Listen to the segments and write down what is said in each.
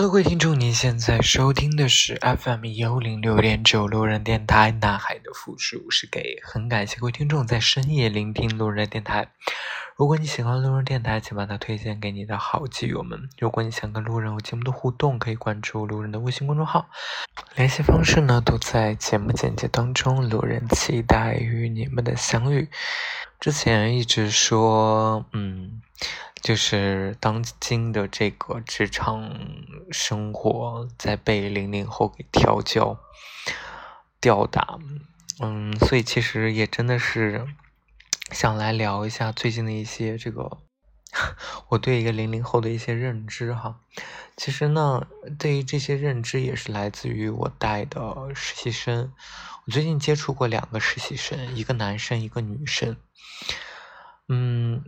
各位听众，您现在收听的是 FM 幺零六点九路人电台，大海的复数是给。很感谢各位听众在深夜聆听路人电台。如果你喜欢路人电台，请把它推荐给你的好基友们。如果你想跟路人有节目的互动，可以关注路人的微信公众号，联系方式呢都在节目简介当中。路人期待与你们的相遇。之前一直说，嗯。就是当今的这个职场生活在被零零后给调教、吊打，嗯，所以其实也真的是想来聊一下最近的一些这个 我对一个零零后的一些认知哈。其实呢，对于这些认知也是来自于我带的实习生。我最近接触过两个实习生，一个男生，一个女生，嗯。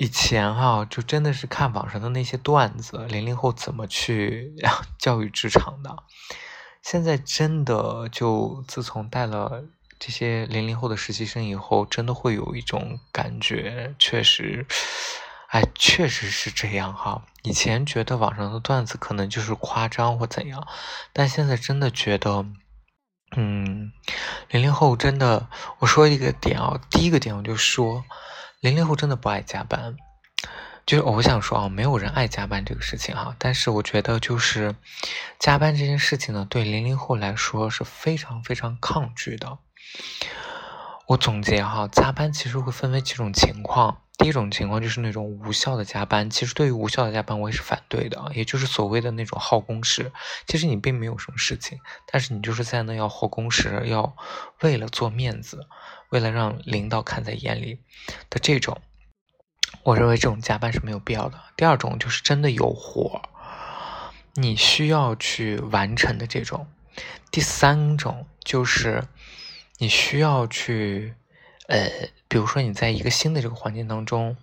以前哈，就真的是看网上的那些段子，零零后怎么去 教育职场的。现在真的就自从带了这些零零后的实习生以后，真的会有一种感觉，确实，哎，确实是这样哈。以前觉得网上的段子可能就是夸张或怎样，但现在真的觉得，嗯，零零后真的，我说一个点啊，第一个点我就说。零零后真的不爱加班，就是我想说啊，没有人爱加班这个事情哈。但是我觉得就是加班这件事情呢，对零零后来说是非常非常抗拒的。我总结哈，加班其实会分为几种情况。第一种情况就是那种无效的加班，其实对于无效的加班我也是反对的，也就是所谓的那种耗工时。其实你并没有什么事情，但是你就是在那要耗工时，要为了做面子。为了让领导看在眼里的这种，我认为这种加班是没有必要的。第二种就是真的有活，你需要去完成的这种。第三种就是你需要去，呃，比如说你在一个新的这个环境当中，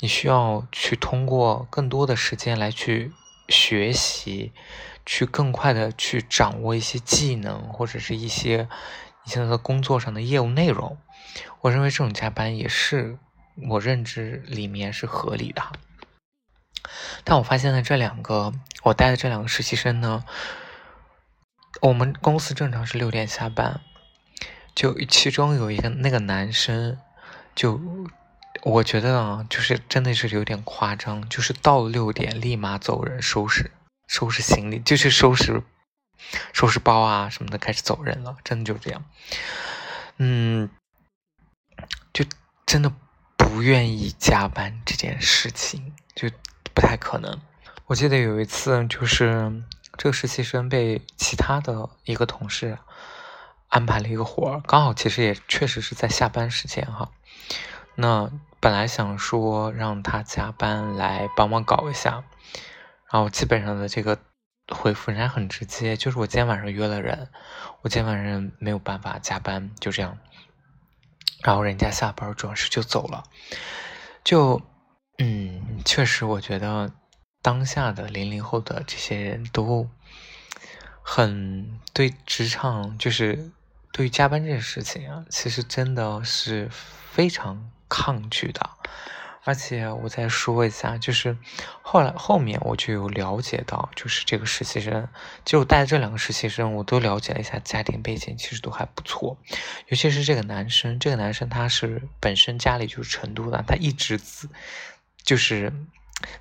你需要去通过更多的时间来去学习，去更快的去掌握一些技能或者是一些你现在的工作上的业务内容。我认为这种加班也是我认知里面是合理的，但我发现呢，这两个我带的这两个实习生呢，我们公司正常是六点下班，就其中有一个那个男生，就我觉得啊，就是真的是有点夸张，就是到六点立马走人，收拾收拾行李，就是收拾收拾包啊什么的，开始走人了，真的就这样，嗯。真的不愿意加班这件事情，就不太可能。我记得有一次，就是这个实习生被其他的一个同事安排了一个活儿，刚好其实也确实是在下班时间哈。那本来想说让他加班来帮忙搞一下，然后基本上的这个回复人家很直接，就是我今天晚上约了人，我今天晚上没有办法加班，就这样。然后人家下班准时就走了，就，嗯，确实，我觉得当下的零零后的这些人都很对职场，就是对加班这件事情啊，其实真的是非常抗拒的。而且我再说一下，就是后来后面我就有了解到，就是这个实习生，就带这两个实习生，我都了解了一下家庭背景，其实都还不错。尤其是这个男生，这个男生他是本身家里就是成都的，他一直自就是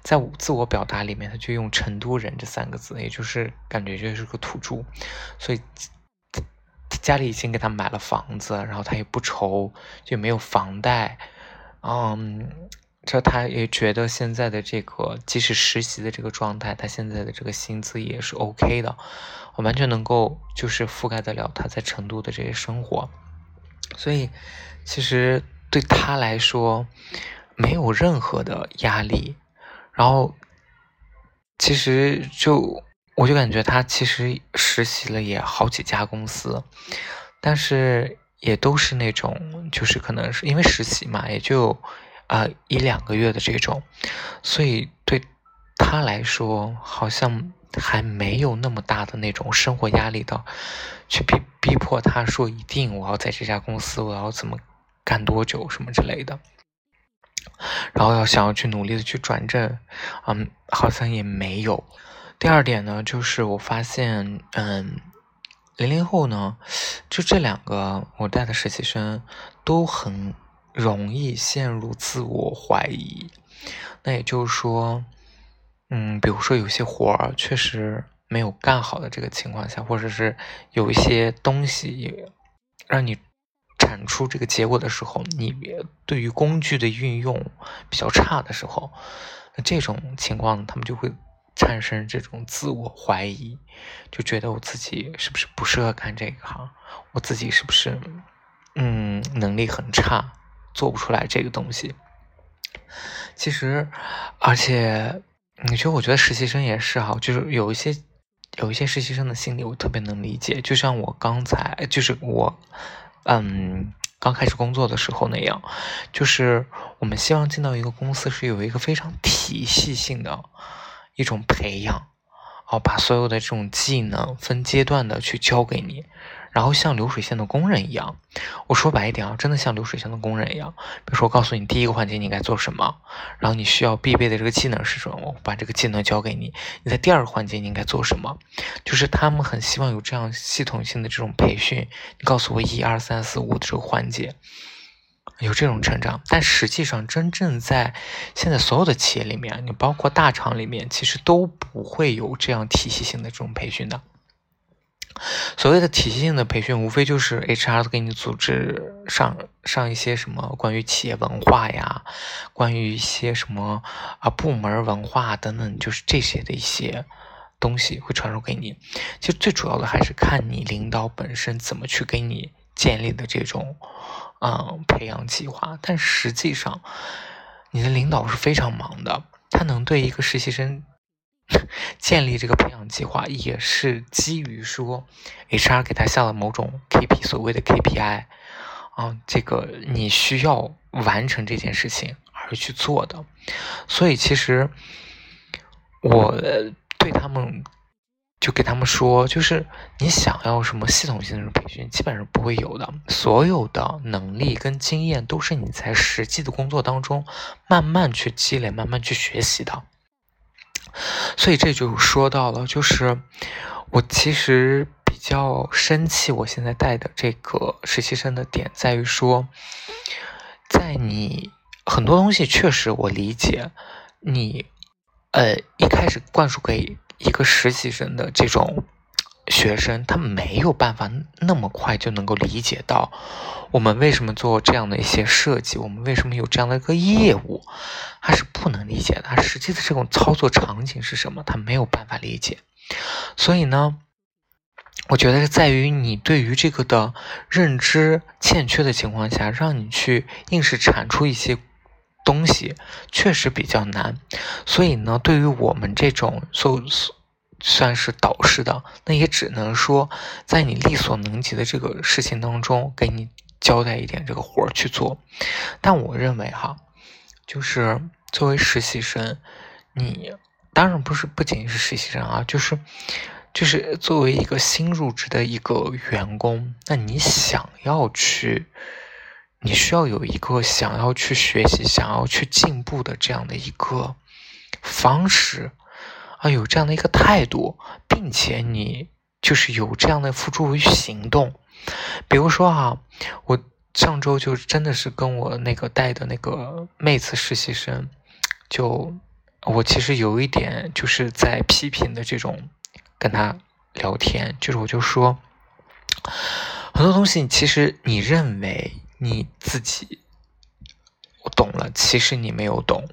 在自我表达里面，他就用成都人这三个字，也就是感觉就是个土著，所以家里已经给他买了房子，然后他也不愁就没有房贷，嗯。这他也觉得现在的这个，即使实习的这个状态，他现在的这个薪资也是 OK 的，我完全能够就是覆盖得了他在成都的这些生活，所以其实对他来说没有任何的压力。然后其实就我就感觉他其实实习了也好几家公司，但是也都是那种就是可能是因为实习嘛，也就。啊，一两个月的这种，所以对他来说，好像还没有那么大的那种生活压力的，去逼逼迫他说一定我要在这家公司，我要怎么干多久什么之类的，然后要想要去努力的去转正，嗯，好像也没有，第二点呢，就是我发现，嗯，零零后呢，就这两个我带的实习生都很容易陷入自我怀疑。那也就是说，嗯，比如说有些活儿确实没有干好的这个情况下，或者是有一些东西让你产出这个结果的时候，你对于工具的运用比较差的时候，那这种情况他们就会产生这种自我怀疑，就觉得我自己是不是不适合干这一行，我自己是不是嗯能力很差，做不出来这个东西。其实，而且，你说，我觉得实习生也是哈，就是有一些，有一些实习生的心理，我特别能理解。就像我刚才，就是我，嗯，刚开始工作的时候那样，就是我们希望进到一个公司，是有一个非常体系性的一种培养，哦，把所有的这种技能分阶段的去教给你。然后像流水线的工人一样，我说白一点啊，真的像流水线的工人一样。比如说，我告诉你第一个环节你应该做什么，然后你需要必备的这个技能是什么，我把这个技能教给你。你在第二个环节你应该做什么，就是他们很希望有这样系统性的这种培训。你告诉我一二三四五的这个环节，有这种成长。但实际上，真正在现在所有的企业里面，你包括大厂里面，其实都不会有这样体系性的这种培训的。所谓的体系性的培训，无非就是 HR 给你组织上上一些什么关于企业文化呀，关于一些什么啊部门文化等等，就是这些的一些东西会传授给你。其实最主要的还是看你领导本身怎么去给你建立的这种嗯培养计划。但实际上，你的领导是非常忙的，他能对一个实习生。建立这个培养计划也是基于说，HR 给他下了某种 KP，所谓的 KPI，啊，这个你需要完成这件事情而去做的。所以其实我对他们就给他们说，就是你想要什么系统性的培训，基本上不会有的。所有的能力跟经验都是你在实际的工作当中慢慢去积累、慢慢去学习的。所以这就说到了，就是我其实比较生气，我现在带的这个实习生的点在于说，在你很多东西确实我理解，你呃一开始灌输给一个实习生的这种。学生他没有办法那么快就能够理解到我们为什么做这样的一些设计，我们为什么有这样的一个业务，他是不能理解的。他实际的这种操作场景是什么，他没有办法理解。所以呢，我觉得是在于你对于这个的认知欠缺的情况下，让你去硬是产出一些东西，确实比较难。所以呢，对于我们这种所算是导师的，那也只能说，在你力所能及的这个事情当中，给你交代一点这个活去做。但我认为哈，就是作为实习生，你当然不是不仅仅是实习生啊，就是就是作为一个新入职的一个员工，那你想要去，你需要有一个想要去学习、想要去进步的这样的一个方式。啊，有这样的一个态度，并且你就是有这样的付诸于行动。比如说哈，我上周就真的是跟我那个带的那个妹子实习生，就我其实有一点就是在批评的这种跟他聊天，就是我就说很多东西，其实你认为你自己我懂了，其实你没有懂。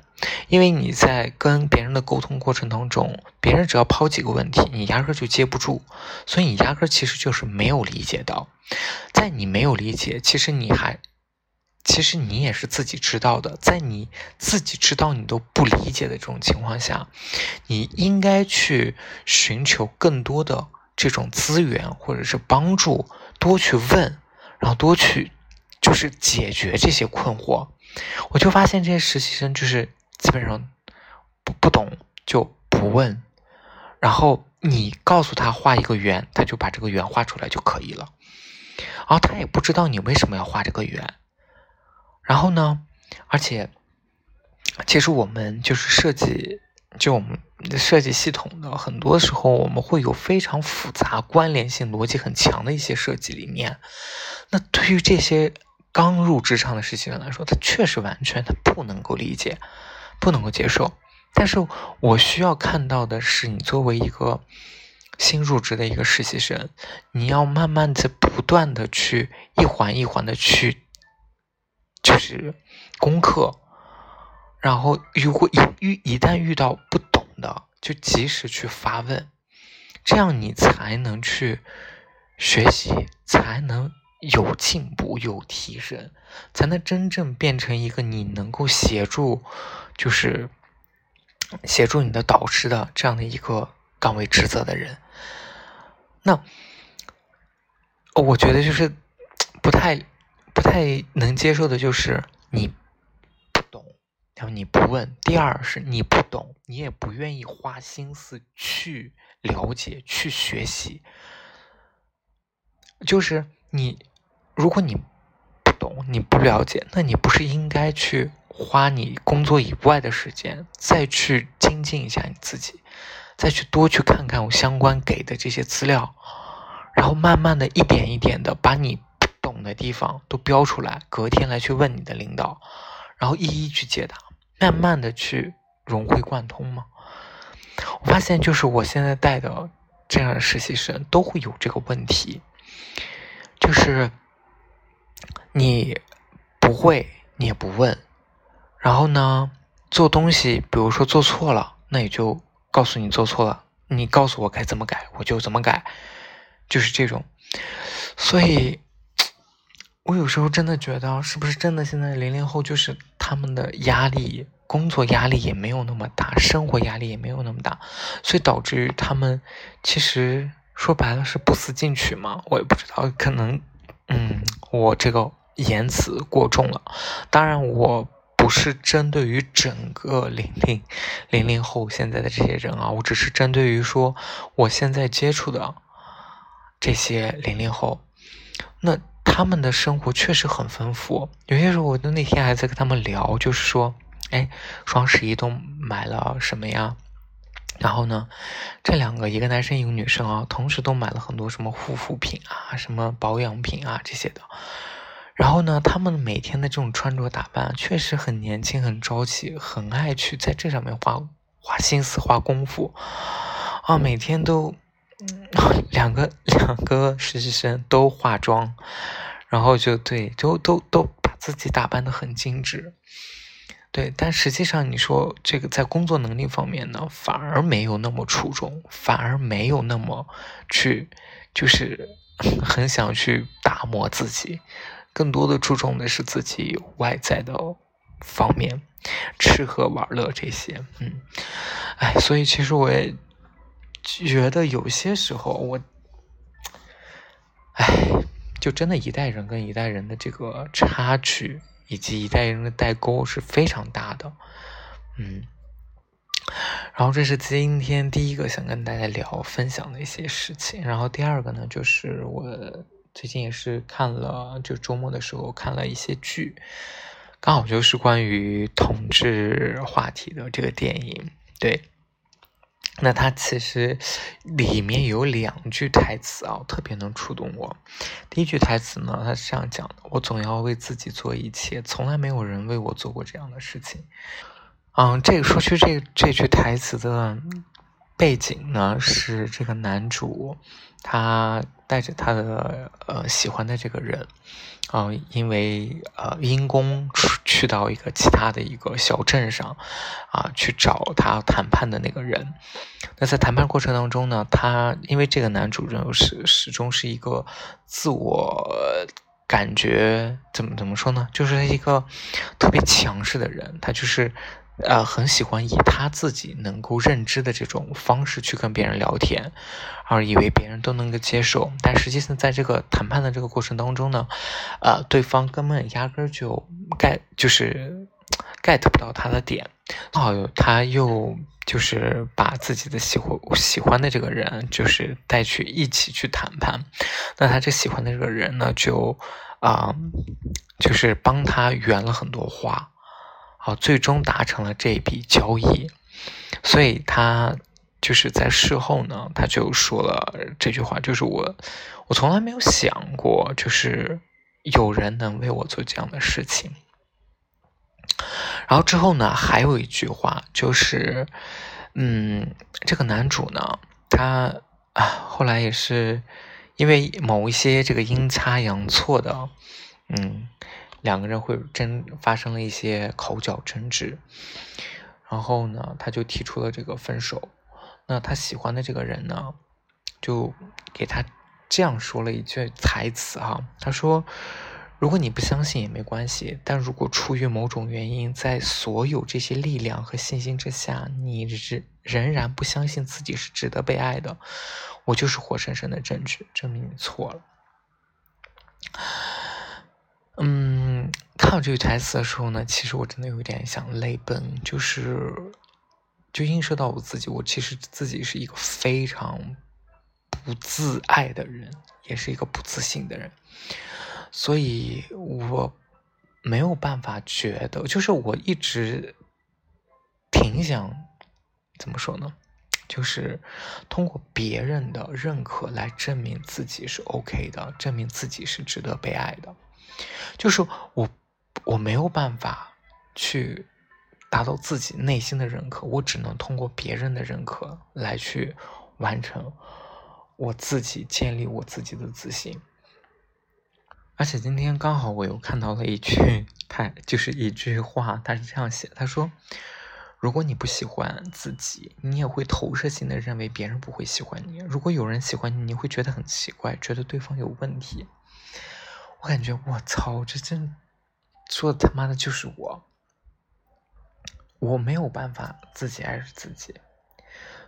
因为你在跟别人的沟通过程当中，别人只要抛几个问题，你压根就接不住，所以你压根其实就是没有理解到。在你没有理解，其实你还，其实你也是自己知道的。在你自己知道你都不理解的这种情况下，你应该去寻求更多的这种资源或者是帮助，多去问，然后多去就是解决这些困惑。我就发现这些实习生就是。基本上不不懂就不问，然后你告诉他画一个圆，他就把这个圆画出来就可以了，然后他也不知道你为什么要画这个圆，然后呢，而且其实我们就是设计，就我们设计系统的，很多时候我们会有非常复杂、关联性、逻辑很强的一些设计理念。那对于这些刚入职场的实习生来说，他确实完全他不能够理解，不能够接受。但是我需要看到的是，你作为一个新入职的一个实习生，你要慢慢的、不断的去一环一环的去，就是攻克。然后，如果一遇一旦遇到不懂的，就及时去发问，这样你才能去学习，才能有进步、有提升，才能真正变成一个你能够协助，就是协助你的导师的这样的一个岗位职责的人。那我觉得就是不太不太能接受的就是你不懂。然后你不问，第二是你不懂，你也不愿意花心思去了解、去学习。就是你，如果你懂、你不了解，那你不是应该去花你工作以外的时间，再去精进一下你自己，再去多去看看我相关给的这些资料，然后慢慢的一点一点的把你不懂的地方都标出来，隔天来去问你的领导，然后一一去解答。慢慢的去融会贯通吗？我发现就是我现在带的这样的实习生都会有这个问题，就是你不会你也不问，然后呢做东西，比如说做错了，那也就告诉你做错了，你告诉我该怎么改，我就怎么改，就是这种，所以。我有时候真的觉得，是不是真的？现在零零后就是他们的压力，工作压力也没有那么大，生活压力也没有那么大，所以导致他们其实说白了是不思进取嘛。我也不知道，可能，嗯，我这个言辞过重了。当然，我不是针对于整个零零零零后现在的这些人啊，我只是针对于说我现在接触的这些零零后，那。他们的生活确实很丰富，有些时候我都那天还在跟他们聊，就是说，哎，双十一都买了什么呀？然后呢，这两个一个男生一个女生啊，同时都买了很多什么护肤品啊、什么保养品啊这些的。然后呢，他们每天的这种穿着打扮确实很年轻、很朝气，很爱去在这上面花花心思、花功夫啊，每天都 两个两个实习生都化妆。然后就对，就都都把自己打扮的很精致，对，但实际上你说这个在工作能力方面呢，反而没有那么出众，反而没有那么去，就是 很想去打磨自己，更多的注重的是自己外在的方面，吃喝玩乐这些，嗯，哎，所以其实我也觉得有些时候我，哎。就真的，一代人跟一代人的这个差距，以及一代人的代沟是非常大的，嗯。然后这是今天第一个想跟大家聊分享的一些事情。然后第二个呢，就是我最近也是看了，就周末的时候看了一些剧，刚好就是关于同志话题的这个电影，对。那它其实里面有两句台词啊，特别能触动我。第一句台词呢，它是这样讲的：“我总要为自己做一切，从来没有人为我做过这样的事情。”嗯，这个说去这这句台词的背景呢，是这个男主他带着他的呃喜欢的这个人。啊，因为呃，因公去到一个其他的一个小镇上，啊，去找他谈判的那个人。那在谈判过程当中呢，他因为这个男主人是始终是一个自我感觉怎么怎么说呢，就是一个特别强势的人，他就是。呃，很喜欢以他自己能够认知的这种方式去跟别人聊天，而以为别人都能够接受。但实际上，在这个谈判的这个过程当中呢，呃，对方根本压根就 get 就是 get 不到他的点。刚好他又就是把自己的喜欢喜欢的这个人，就是带去一起去谈判。那他这喜欢的这个人呢，就啊，就是帮他圆了很多话。好，最终达成了这笔交易，所以他就是在事后呢，他就说了这句话，就是我我从来没有想过，就是有人能为我做这样的事情。然后之后呢，还有一句话就是，嗯，这个男主呢，他啊后来也是因为某一些这个阴差阳错的，嗯，两个人会争发生了一些口角争执，然后呢，他就提出了这个分手。那他喜欢的这个人呢，就给他这样说了一句台词哈，他说。如果你不相信也没关系，但如果出于某种原因，在所有这些力量和信心之下，你仍仍然不相信自己是值得被爱的，我就是活生生的证据，证明你错了。嗯，看到这句台词的时候呢，其实我真的有点想泪奔，就是就映射到我自己，我其实自己是一个非常不自爱的人，也是一个不自信的人。所以我没有办法觉得，就是我一直挺想怎么说呢？就是通过别人的认可来证明自己是 OK 的，证明自己是值得被爱的。就是我我没有办法去达到自己内心的认可，我只能通过别人的认可来去完成我自己建立我自己的自信。而且今天刚好我又看到了一句，他就是一句话，他是这样写：他说，如果你不喜欢自己，你也会投射性的认为别人不会喜欢你；如果有人喜欢你，你会觉得很奇怪，觉得对方有问题。我感觉我操，这真说他妈的就是我，我没有办法自己爱着自己，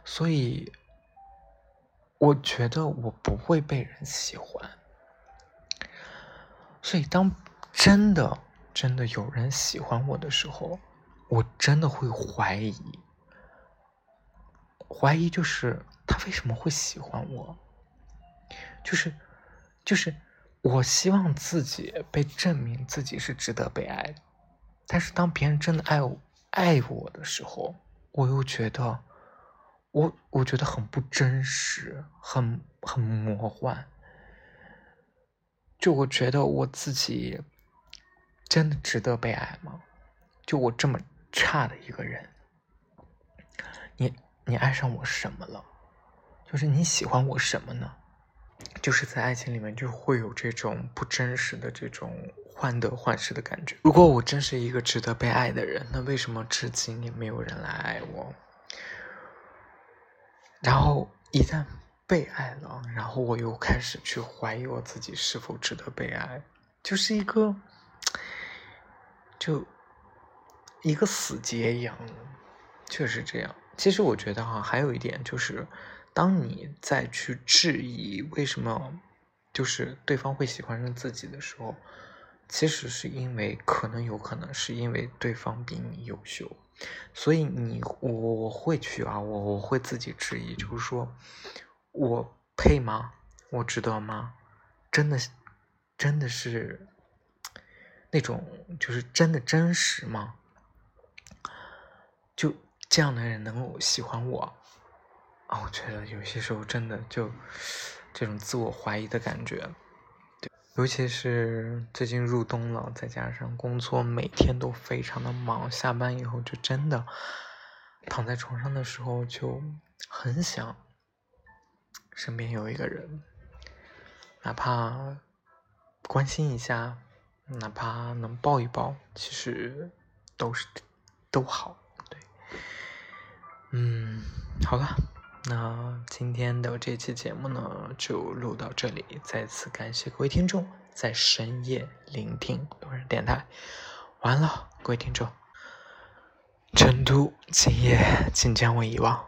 所以我觉得我不会被人喜欢。所以，当真的真的有人喜欢我的时候，我真的会怀疑，怀疑就是他为什么会喜欢我，就是就是我希望自己被证明自己是值得被爱的，但是当别人真的爱我爱我的时候，我又觉得我我觉得很不真实，很很魔幻。就我觉得我自己真的值得被爱吗？就我这么差的一个人，你你爱上我什么了？就是你喜欢我什么呢？就是在爱情里面就会有这种不真实的这种患得患失的感觉。如果我真是一个值得被爱的人，那为什么至今也没有人来爱我？然后一旦。被爱了，然后我又开始去怀疑我自己是否值得被爱，就是一个，就一个死结一样，确实这样。其实我觉得哈，还有一点就是，当你再去质疑为什么就是对方会喜欢上自己的时候，其实是因为可能有可能是因为对方比你优秀，所以你我我会去啊，我我会自己质疑，就是说。我配吗？我值得吗？真的，真的是那种，就是真的真实吗？就这样的人能够喜欢我啊？我觉得有些时候真的就这种自我怀疑的感觉，对尤其是最近入冬了，再加上工作每天都非常的忙，下班以后就真的躺在床上的时候就很想。身边有一个人，哪怕关心一下，哪怕能抱一抱，其实都是都好。对，嗯，好了，那今天的这期节目呢，就录到这里。再次感谢各位听众在深夜聆听多人电台。完了，各位听众，成都今夜请将我遗忘。